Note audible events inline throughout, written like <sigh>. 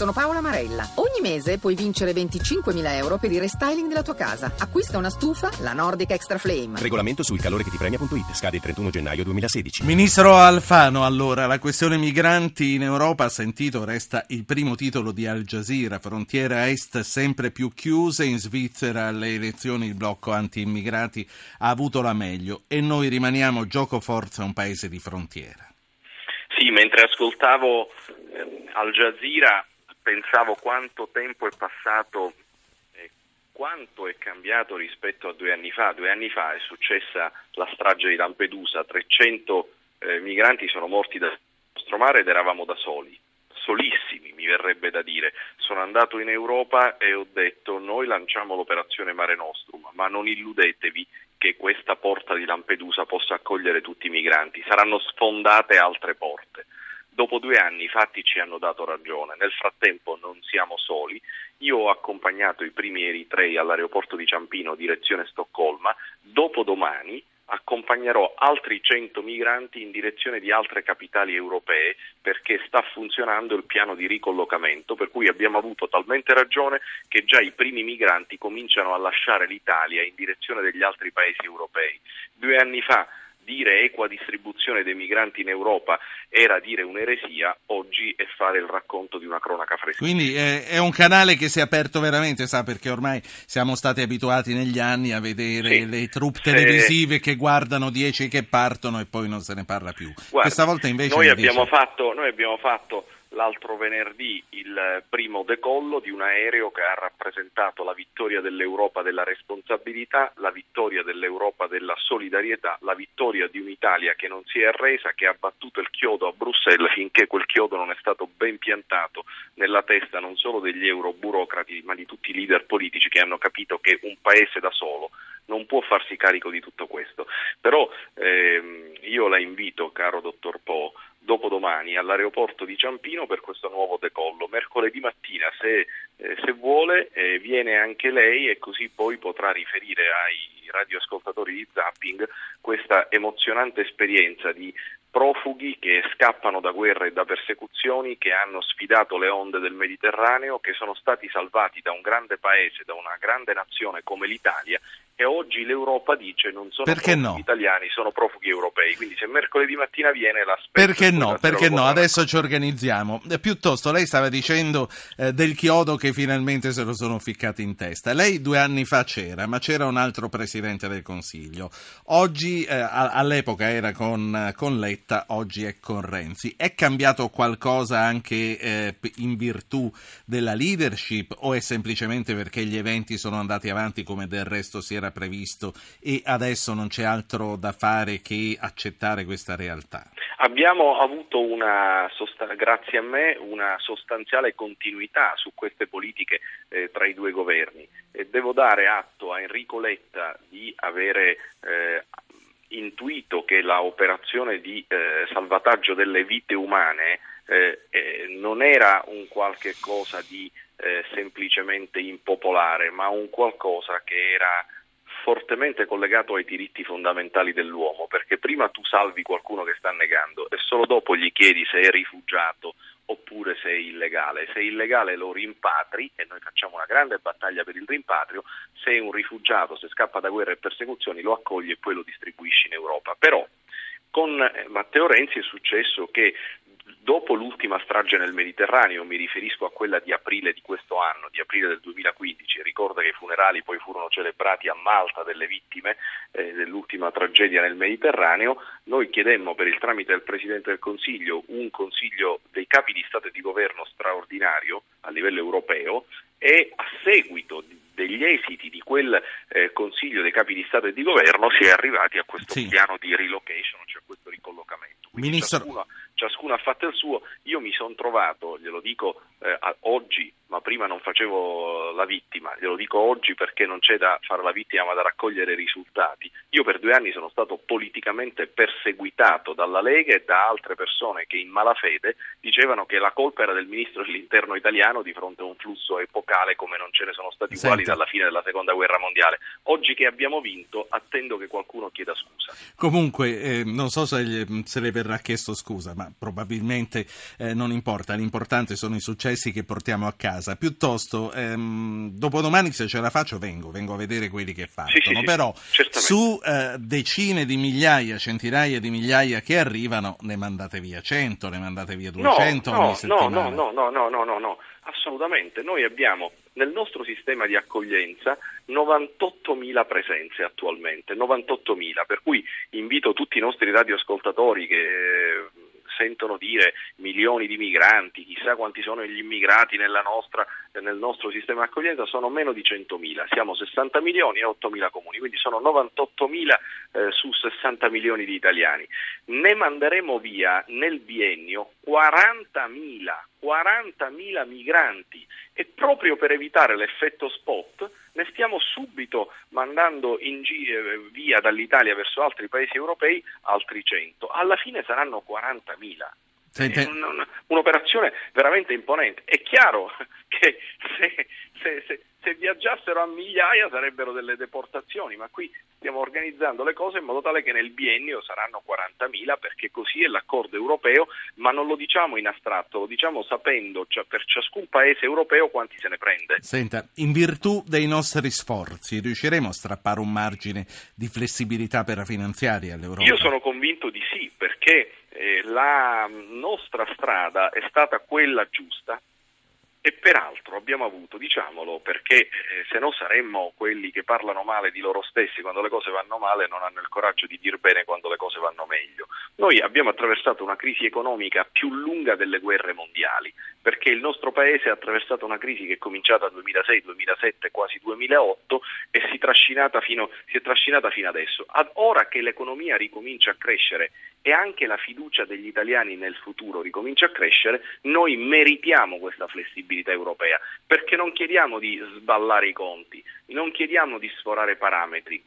Sono Paola Marella. Ogni mese puoi vincere 25.000 euro per il restyling della tua casa. Acquista una stufa, la Nordic Extra Flame. Regolamento sul calore che ti premia.it. Scade il 31 gennaio 2016. Ministro Alfano, allora, la questione migranti in Europa, sentito, resta il primo titolo di Al Jazeera. Frontiera est sempre più chiuse. In Svizzera alle elezioni il blocco anti-immigrati ha avuto la meglio e noi rimaniamo gioco forza un paese di frontiera. Sì, mentre ascoltavo eh, Al Jazeera pensavo quanto tempo è passato e quanto è cambiato rispetto a due anni fa. Due anni fa è successa la strage di Lampedusa, 300 eh, migranti sono morti dal nostro mare ed eravamo da soli, solissimi mi verrebbe da dire. Sono andato in Europa e ho detto noi lanciamo l'operazione Mare Nostrum, ma non illudetevi che questa porta di Lampedusa possa accogliere tutti i migranti, saranno sfondate altre porte. Dopo due anni i fatti ci hanno dato ragione, nel frattempo non siamo soli, io ho accompagnato i primi eritrei all'aeroporto di Ciampino direzione Stoccolma, dopodomani accompagnerò altri 100 migranti in direzione di altre capitali europee perché sta funzionando il piano di ricollocamento, per cui abbiamo avuto talmente ragione che già i primi migranti cominciano a lasciare l'Italia in direzione degli altri paesi europei. Due anni fa dire equa distribuzione dei migranti in Europa era dire un'eresia, oggi è fare il racconto di una cronaca fresca. Quindi è, è, un canale che si è aperto veramente, sa, perché ormai siamo stati abituati negli anni a vedere sì. le troupe televisive Se... che guardano dieci che partono e poi non se ne parla più. Guarda, Questa volta invece... Noi, abbiamo, fatto, noi abbiamo fatto l'altro venerdì il primo decollo di un aereo che ha rappresentato la vittoria dell'Europa della responsabilità, la vittoria dell'Europa della solidarietà, la vittoria di un'Italia che non si è arresa, che ha battuto il chiodo a Bruxelles finché quel chiodo non è stato ben piantato nella testa non solo degli euroburocrati ma di tutti i leader politici che hanno capito che un paese da solo non può farsi carico di tutto questo. Però ehm, io la invito, caro dottor Po, dopodomani all'aeroporto di Ciampino per questo nuovo decollo. Mercoledì mattina, se, eh, se vuole, eh, viene anche lei e così poi potrà riferire ai radioascoltatori di Zapping questa emozionante esperienza di profughi che scappano da guerre e da persecuzioni, che hanno sfidato le onde del Mediterraneo, che sono stati salvati da un grande paese, da una grande nazione come l'Italia e oggi l'Europa dice non sono Perché profughi no? italiani, sono profughi europei. Quindi se mercoledì mattina viene l'aspetto... Perché no? Perché no? Adesso ci organizziamo. Eh, piuttosto lei stava dicendo eh, del chiodo che finalmente se lo sono ficcati in testa. Lei due anni fa c'era, ma c'era un altro Presidente del Consiglio. Oggi, eh, all'epoca era con, con, Letta, oggi è con Renzi. È cambiato qualcosa anche eh, in virtù della leadership o è semplicemente perché gli eventi sono andati avanti come del resto si era previsto e adesso non c'è altro da fare che accettare questa realtà? Abbiamo avuto una, grazie a me, una sostanziale continuità su queste politiche eh, tra i due governi e devo dare atto a Enrico Letta di avere eh, intuito che l'operazione di eh, salvataggio delle vite umane eh, eh, non era un qualche cosa di eh, semplicemente impopolare, ma un qualcosa che era fortemente collegato ai diritti fondamentali dell'uomo, perché prima tu salvi qualcuno che sta negando e solo dopo gli chiedi se è rifugiato oppure se è illegale. Se è illegale lo rimpatri e noi facciamo una grande battaglia per il rimpatrio, se è un rifugiato, se scappa da guerre e persecuzioni lo accogli e poi lo distribuisci in Europa. Però con Matteo Renzi è successo che dopo l'ultima strage nel Mediterraneo, mi riferisco a quella di aprile di questo anno, di aprile del 2015, ricorda che i funerali poi furono celebrati a Malta delle vittime eh, dell'ultima tragedia nel Mediterraneo, noi chiedemmo per il tramite del Presidente del Consiglio un Consiglio dei capi di Stato e di Governo straordinario a livello europeo e a seguito degli esiti di quel eh, Consiglio dei capi di Stato e di Governo si è arrivati a questo sì. piano di relocation, cioè a questo ricollocamento. Quindi Ministro... ciascuno, ciascuno, ha fatto il suo, io mi sono trovato, glielo dico eh, oggi ma prima non facevo la vittima, glielo dico oggi perché non c'è da fare la vittima ma da raccogliere risultati. Io per due anni sono stato politicamente perseguitato dalla Lega e da altre persone che in malafede dicevano che la colpa era del ministro dell'interno italiano di fronte a un flusso epocale come non ce ne sono stati uguali Senta. dalla fine della seconda guerra mondiale. Oggi che abbiamo vinto attendo che qualcuno chieda scusa. Comunque, eh, non so se, se le verrà chiesto scusa, ma probabilmente eh, non importa. L'importante sono i successi che portiamo a casa. Piuttosto, ehm, dopodomani, se ce la faccio, vengo, vengo a vedere quelli che fanno. Sì, sì, sì, Però, certamente. su eh, decine di migliaia, centinaia di migliaia che arrivano, ne mandate via 100, ne mandate via 200 no, no, no, no, no, no, no, no, no, assolutamente. Noi abbiamo nel nostro sistema di accoglienza 98.000 presenze attualmente, 98.000, per cui invito tutti i nostri radioascoltatori che sentono dire milioni di migranti, chissà quanti sono gli immigrati nostra, nel nostro sistema di accoglienza, sono meno di 100.000, siamo 60 milioni e 8.000 comuni, quindi sono 98.000 eh, su 60 milioni di italiani. Ne manderemo via nel biennio 40.000, 40.000 migranti e proprio per evitare l'effetto spot ne stiamo subito mandando in gi- eh, via dall'Italia verso altri paesi europei altri 100. Alla fine saranno 40.000. Sente- È un- un- un'operazione veramente imponente. È chiaro <laughs> che se, se- se- se viaggiassero a migliaia sarebbero delle deportazioni, ma qui stiamo organizzando le cose in modo tale che nel biennio saranno 40.000 perché così è l'accordo europeo, ma non lo diciamo in astratto, lo diciamo sapendo cioè, per ciascun paese europeo quanti se ne prende. Senta, in virtù dei nostri sforzi, riusciremo a strappare un margine di flessibilità per la finanziaria all'Europa? Io sono convinto di sì, perché eh, la nostra strada è stata quella giusta e peraltro abbiamo avuto, diciamolo, perché eh, se no saremmo quelli che parlano male di loro stessi quando le cose vanno male e non hanno il coraggio di dir bene quando le cose vanno meglio. Noi abbiamo attraversato una crisi economica più lunga delle guerre mondiali, perché il nostro paese ha attraversato una crisi che è cominciata nel 2006, 2007, quasi 2008 e si, trascinata fino, si è trascinata fino adesso. Ad ora che l'economia ricomincia a crescere e anche la fiducia degli italiani nel futuro ricomincia a crescere, noi meritiamo questa flessibilità europea, perché non chiediamo di sballare i conti, non chiediamo di sforare parametri,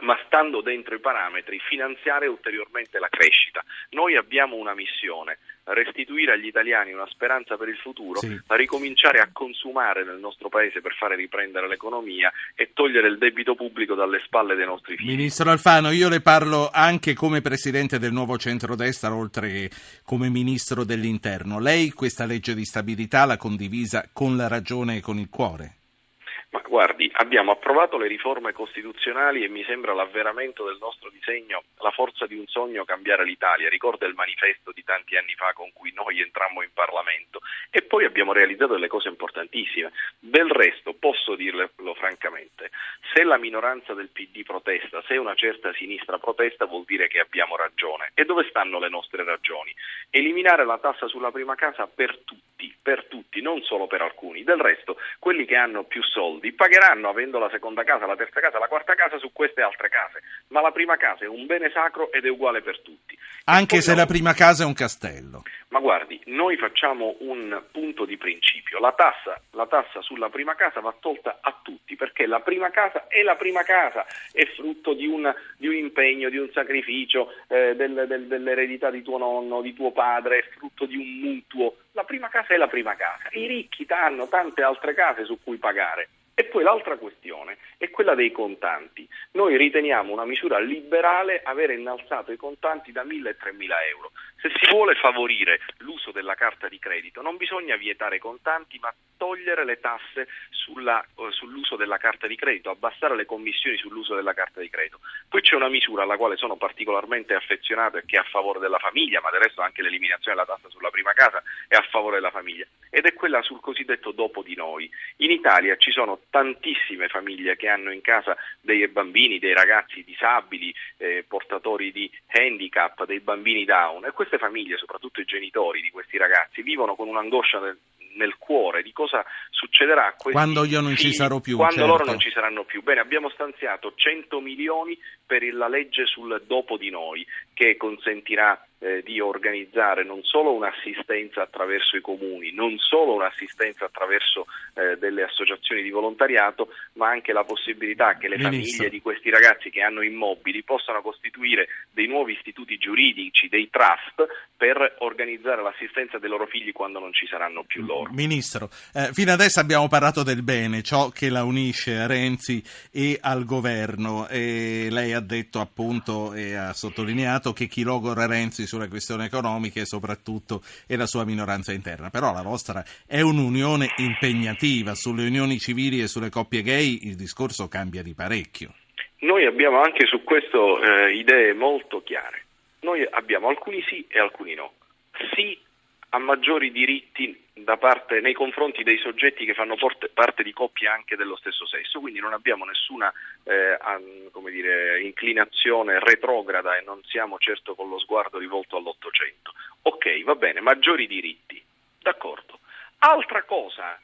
ma stando dentro i parametri finanziare ulteriormente la crescita. Noi abbiamo una missione, restituire agli italiani una speranza per il futuro, Sì. ricominciare a consumare nel nostro paese per fare riprendere l'economia e togliere il debito pubblico dalle spalle dei nostri figli. Ministro Alfano, io le parlo anche come presidente del nuovo centrodestra, oltre che come ministro dell'interno. Lei questa legge di stabilità l'ha condivisa con la ragione e con il cuore? Ma guardi, abbiamo approvato le riforme costituzionali e mi sembra l'avveramento del nostro disegno, la forza di un sogno cambiare l'Italia. Ricorda il manifesto di tanti anni fa con cui noi entrammo in Parlamento e poi abbiamo realizzato delle cose importantissime. Del resto, posso dirlo francamente, se la minoranza del PD protesta, se una certa sinistra protesta vuol dire che abbiamo ragione. E dove stanno le nostre ragioni? Eliminare la tassa sulla prima casa per tutti, per tutti, non solo per alcuni. Del resto, quelli che hanno più soldi pagheranno avendo la seconda casa, la terza casa, la quarta casa su queste altre case, ma la prima casa è un bene sacro ed è uguale per tutti. Anche se no- la prima casa è un castello. ma guardi, noi facciamo un punto di principio. La tassa, la tassa sulla prima casa va tolta a tutti perché la prima casa è la prima casa, è frutto di un, di un impegno, di un sacrificio, eh, del- del- dell'eredità di tuo nonno, di tuo padre, è frutto di un mutuo. La prima casa è la prima casa. I ricchi hanno tante altre case su cui pagare. E poi l'altra questione è quella dei contanti. Noi riteniamo una misura liberale avere innalzato i contanti da 1.000 e 3.000 euro. Se si vuole favorire l'uso della carta di credito non bisogna vietare i contanti ma togliere le tasse sulla- eh, sull'uso della carta di credito, abbassare le commissioni sull'uso della carta di credito. Poi c'è una misura alla quale sono particolarmente affezionato e che è a favore della famiglia, ma del resto anche l'eliminazione della tassa sulla prima casa è a favore della famiglia, ed è quella sul cosiddetto dopo di noi. In Italia ci sono tantissime famiglie che hanno in casa dei bambini, dei ragazzi disabili, eh, portatori di handicap, dei bambini down e queste famiglie, soprattutto i genitori di questi ragazzi, vivono con un'angoscia nel, nel cuore di cosa succederà a questi Quando io non ci figli, sarò più, quando certo. loro non ci saranno più. Bene, abbiamo stanziato 100 milioni per la legge sul dopo di noi che consentirà eh, di organizzare non solo un'assistenza attraverso i comuni, non solo un'assistenza attraverso eh, delle associazioni di volontariato, ma anche la possibilità che le Ministro. famiglie di questi ragazzi che hanno immobili possano costituire dei nuovi istituti giuridici, dei trust, per organizzare l'assistenza dei loro figli quando non ci saranno più loro. Ministro, eh, fino adesso abbiamo parlato del bene, ciò che la unisce a Renzi e al governo. E lei ha detto appunto e ha sottolineato che chi logora Renzi sulle questioni economiche soprattutto è la sua minoranza interna. Però la vostra è un'unione impegnativa. Sulle unioni civili e sulle coppie gay il discorso cambia di parecchio. Noi abbiamo anche su questo eh, idee molto chiare. Noi abbiamo alcuni sì e alcuni no. Sì a maggiori diritti parte, nei confronti dei soggetti che fanno porte, parte di coppie anche dello stesso sesso, quindi non abbiamo nessuna eh, dire, inclinazione retrograda e non siamo certo con lo sguardo rivolto all'Ottocento. Ok, va bene, maggiori diritti, d'accordo. Altra cosa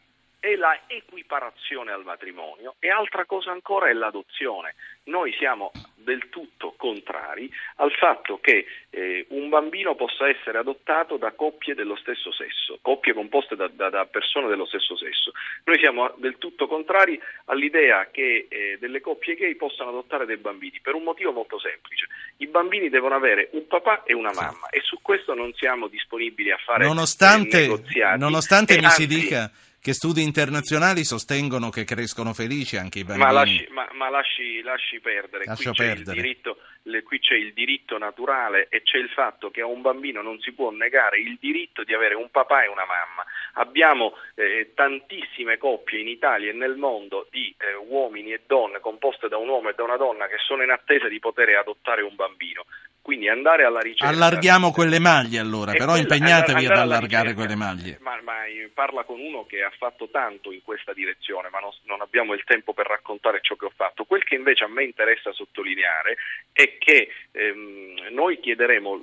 è la equiparazione al matrimonio e altra cosa ancora è l'adozione. Noi siamo del tutto contrari al fatto che eh, un bambino possa essere adottato da coppie dello stesso sesso, coppie composte da, da, da, persone dello stesso sesso. Noi siamo del tutto contrari all'idea che eh, delle coppie gay possano adottare dei bambini per un motivo molto semplice. I bambini devono avere un papà e una mamma e su questo non siamo disponibili a fare nonostante, negoziati. Nonostante mi anzi, si dica che studi internazionali sostengono che crescono felici anche i bambini. Ma lasci, ma, ma lasci, lasci perdere, qui, c'è. Diritto, le, qui c'è il diritto naturale e c'è il fatto che a un bambino non si può negare il diritto di avere un papà e una mamma. Abbiamo eh, tantissime coppie in Italia e nel mondo di eh, uomini e donne composte da un uomo e da una donna che sono in attesa di poter adottare un bambino. Quindi andare alla ricerca. Allarghiamo quelle maglie allora, E però quella- impegnatevi ad allargare quelle maglie. Ma, ma eh, parla con uno che ha fatto tanto in questa direzione, ma non, non abbiamo il tempo per raccontare ciò che ho fatto. Quel che invece a me interessa sottolineare è che ehm, noi chiederemo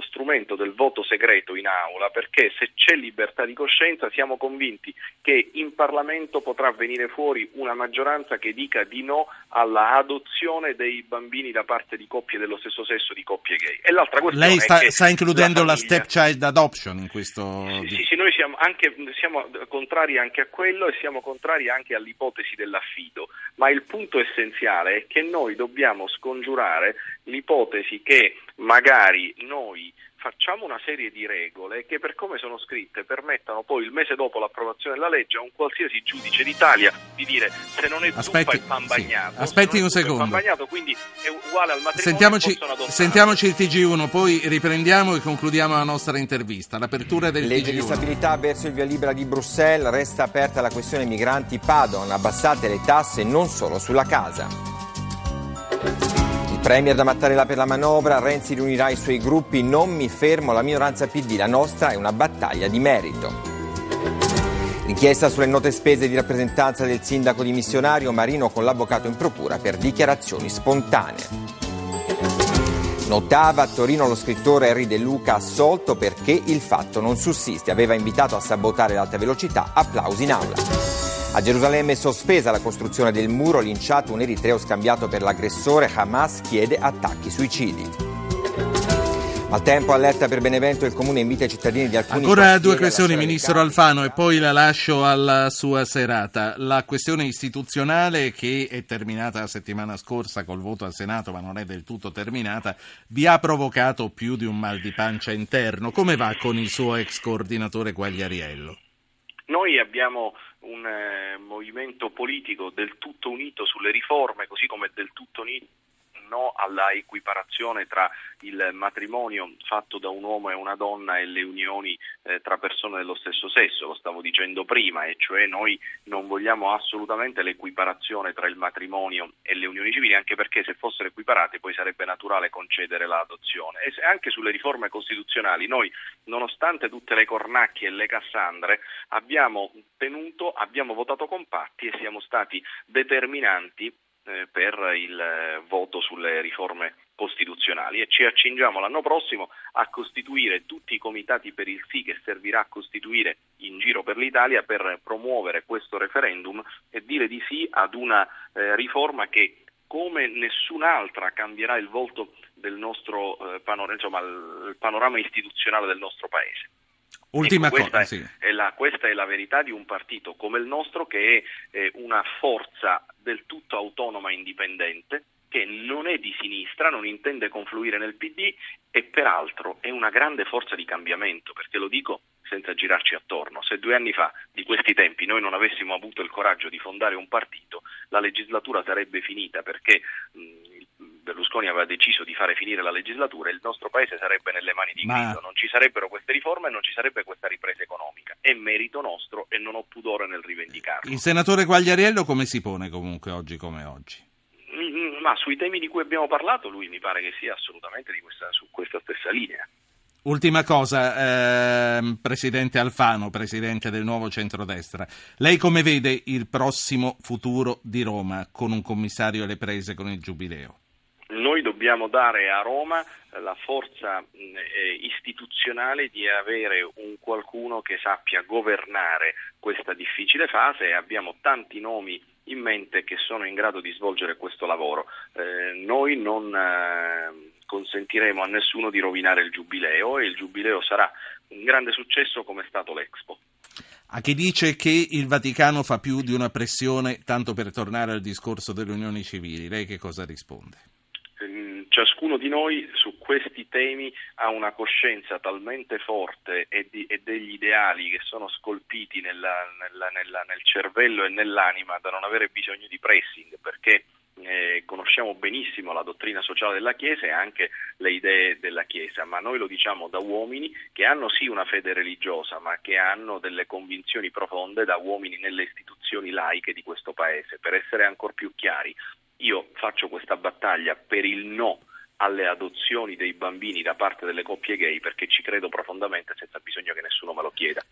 lo strumento del voto segreto in aula perché se c'è libertà di coscienza siamo convinti che in Parlamento potrà venire fuori una maggioranza che dica di no alla adozione dei bambini da parte di coppie dello stesso sesso, di coppie gay. E l'altra questione Lei sta, sta includendo la, famiglia- stepchild adoption in questo... sì, sì, sì, noi siamo, anche, siamo contrari anche a quello e siamo contrari anche all'ipotesi dell'affido, ma il punto essenziale è che noi dobbiamo scongiurare l'ipotesi che magari noi facciamo una serie di regole che per come sono scritte permettano poi il mese dopo l'approvazione della legge a un qualsiasi giudice d'Italia di dire se non è zuppa Aspetti- è pan sì. bagnato. Aspetti non è un zuppa secondo. pan bagnato, quindi è uguale al matrimonio Sentiamoci, sentiamoci il TG1, poi riprendiamo e concludiamo la nostra intervista. L'apertura del Legge di TG1. stabilità verso il via libera di Bruxelles, resta aperta la questione migranti Padon, abbassate le tasse non solo sulla casa. Premier da Mattarella per la manovra, Renzi riunirà i suoi gruppi, non mi fermo, la minoranza PD, la nostra è una battaglia di merito. Inchiesta sulle note spese di rappresentanza del sindaco dimissionario Marino con l'avvocato in procura per dichiarazioni spontanee. Notava a Torino lo scrittore Henry De Luca assolto perché il fatto non sussiste. Aveva invitato a sabotare l'alta velocità, applausi in aula. A Gerusalemme è sospesa la costruzione del muro, linciato un eritreo scambiato per l'aggressore, Hamas chiede attacchi suicidi. Al tempo allerta per Benevento il comune invita i cittadini di alcuni Ancora due questioni, Ministro. Alfano, e poi la lascio alla sua serata. La questione istituzionale che è terminata la settimana scorsa col voto al Senato, ma non è del tutto terminata, vi ha provocato più di un mal di pancia interno. Come va con il suo ex coordinatore Quagliariello? Noi abbiamo un eh, movimento politico del tutto unito sulle riforme, così come del tutto unito no alla equiparazione tra il matrimonio fatto da un uomo e una donna e le unioni eh, tra persone dello stesso sesso, lo stavo dicendo prima, e cioè noi non vogliamo assolutamente l'equiparazione tra il matrimonio e le unioni civili, anche perché se fossero equiparate poi sarebbe naturale concedere l'adozione. E anche sulle riforme costituzionali noi, nonostante tutte le cornacchie e le cassandre, abbiamo tenuto, abbiamo votato compatti e siamo stati determinanti per il eh, voto sulle riforme costituzionali e ci accingiamo l'anno prossimo a costituire tutti i comitati per il sì che servirà a costituire in giro per l'Italia per promuovere questo referendum e dire di sì ad una eh, riforma che come nessun'altra cambierà il volto del nostro eh, panorama, insomma, il panorama istituzionale del nostro paese. Ultima ecco, questa, cosa, sì. è la, questa è la verità di un partito come il nostro che è eh, una forza del tutto autonoma e indipendente, che non è di sinistra, non intende confluire nel PD e peraltro è una grande forza di cambiamento, perché lo dico senza girarci attorno. Se due anni fa, di questi tempi, noi non avessimo avuto il coraggio di fondare un partito, la legislatura sarebbe finita perché mh, Berlusconi aveva deciso di fare finire la legislatura il nostro paese sarebbe nelle mani di Ma- Grillo, non ci sarebbero queste riforme e non ci sarebbe questa ripresa economica. È merito nostro e non ho pudore nel rivendicarlo. Il senatore Quagliariello come si pone comunque oggi come oggi? Mm, Ma sui temi di cui abbiamo parlato lui mi pare che sia assolutamente di questa- su questa stessa linea. Ultima cosa, ehm, Presidente Alfano, Presidente del nuovo centrodestra, lei come vede il prossimo futuro di Roma con un commissario alle prese con il Giubileo? Noi dobbiamo dare a Roma la forza eh, istituzionale di avere un qualcuno che sappia governare questa difficile fase e abbiamo tanti nomi in mente che sono in grado di svolgere questo lavoro. Eh, noi non eh, consentiremo a nessuno di rovinare il giubileo e il giubileo sarà un grande successo come è stato l'Expo. A chi dice che il Vaticano fa più di una pressione, tanto per tornare al discorso delle unioni civili, lei che cosa risponde? Ciascuno di noi su questi temi ha una coscienza talmente forte e, di- e degli ideali che sono scolpiti nella- nella- nella- nel cervello e nell'anima da non avere bisogno di pressing perché eh, conosciamo benissimo la dottrina sociale della Chiesa e anche le idee della Chiesa, ma noi lo diciamo da uomini che hanno sì una fede religiosa, ma che hanno delle convinzioni profonde da uomini nelle istituzioni laiche di questo Paese. Per essere ancora più chiari, io faccio questa battaglia per il no alle adozioni dei bambini da parte delle coppie gay perché ci credo profondamente senza bisogno che nessuno me lo chieda.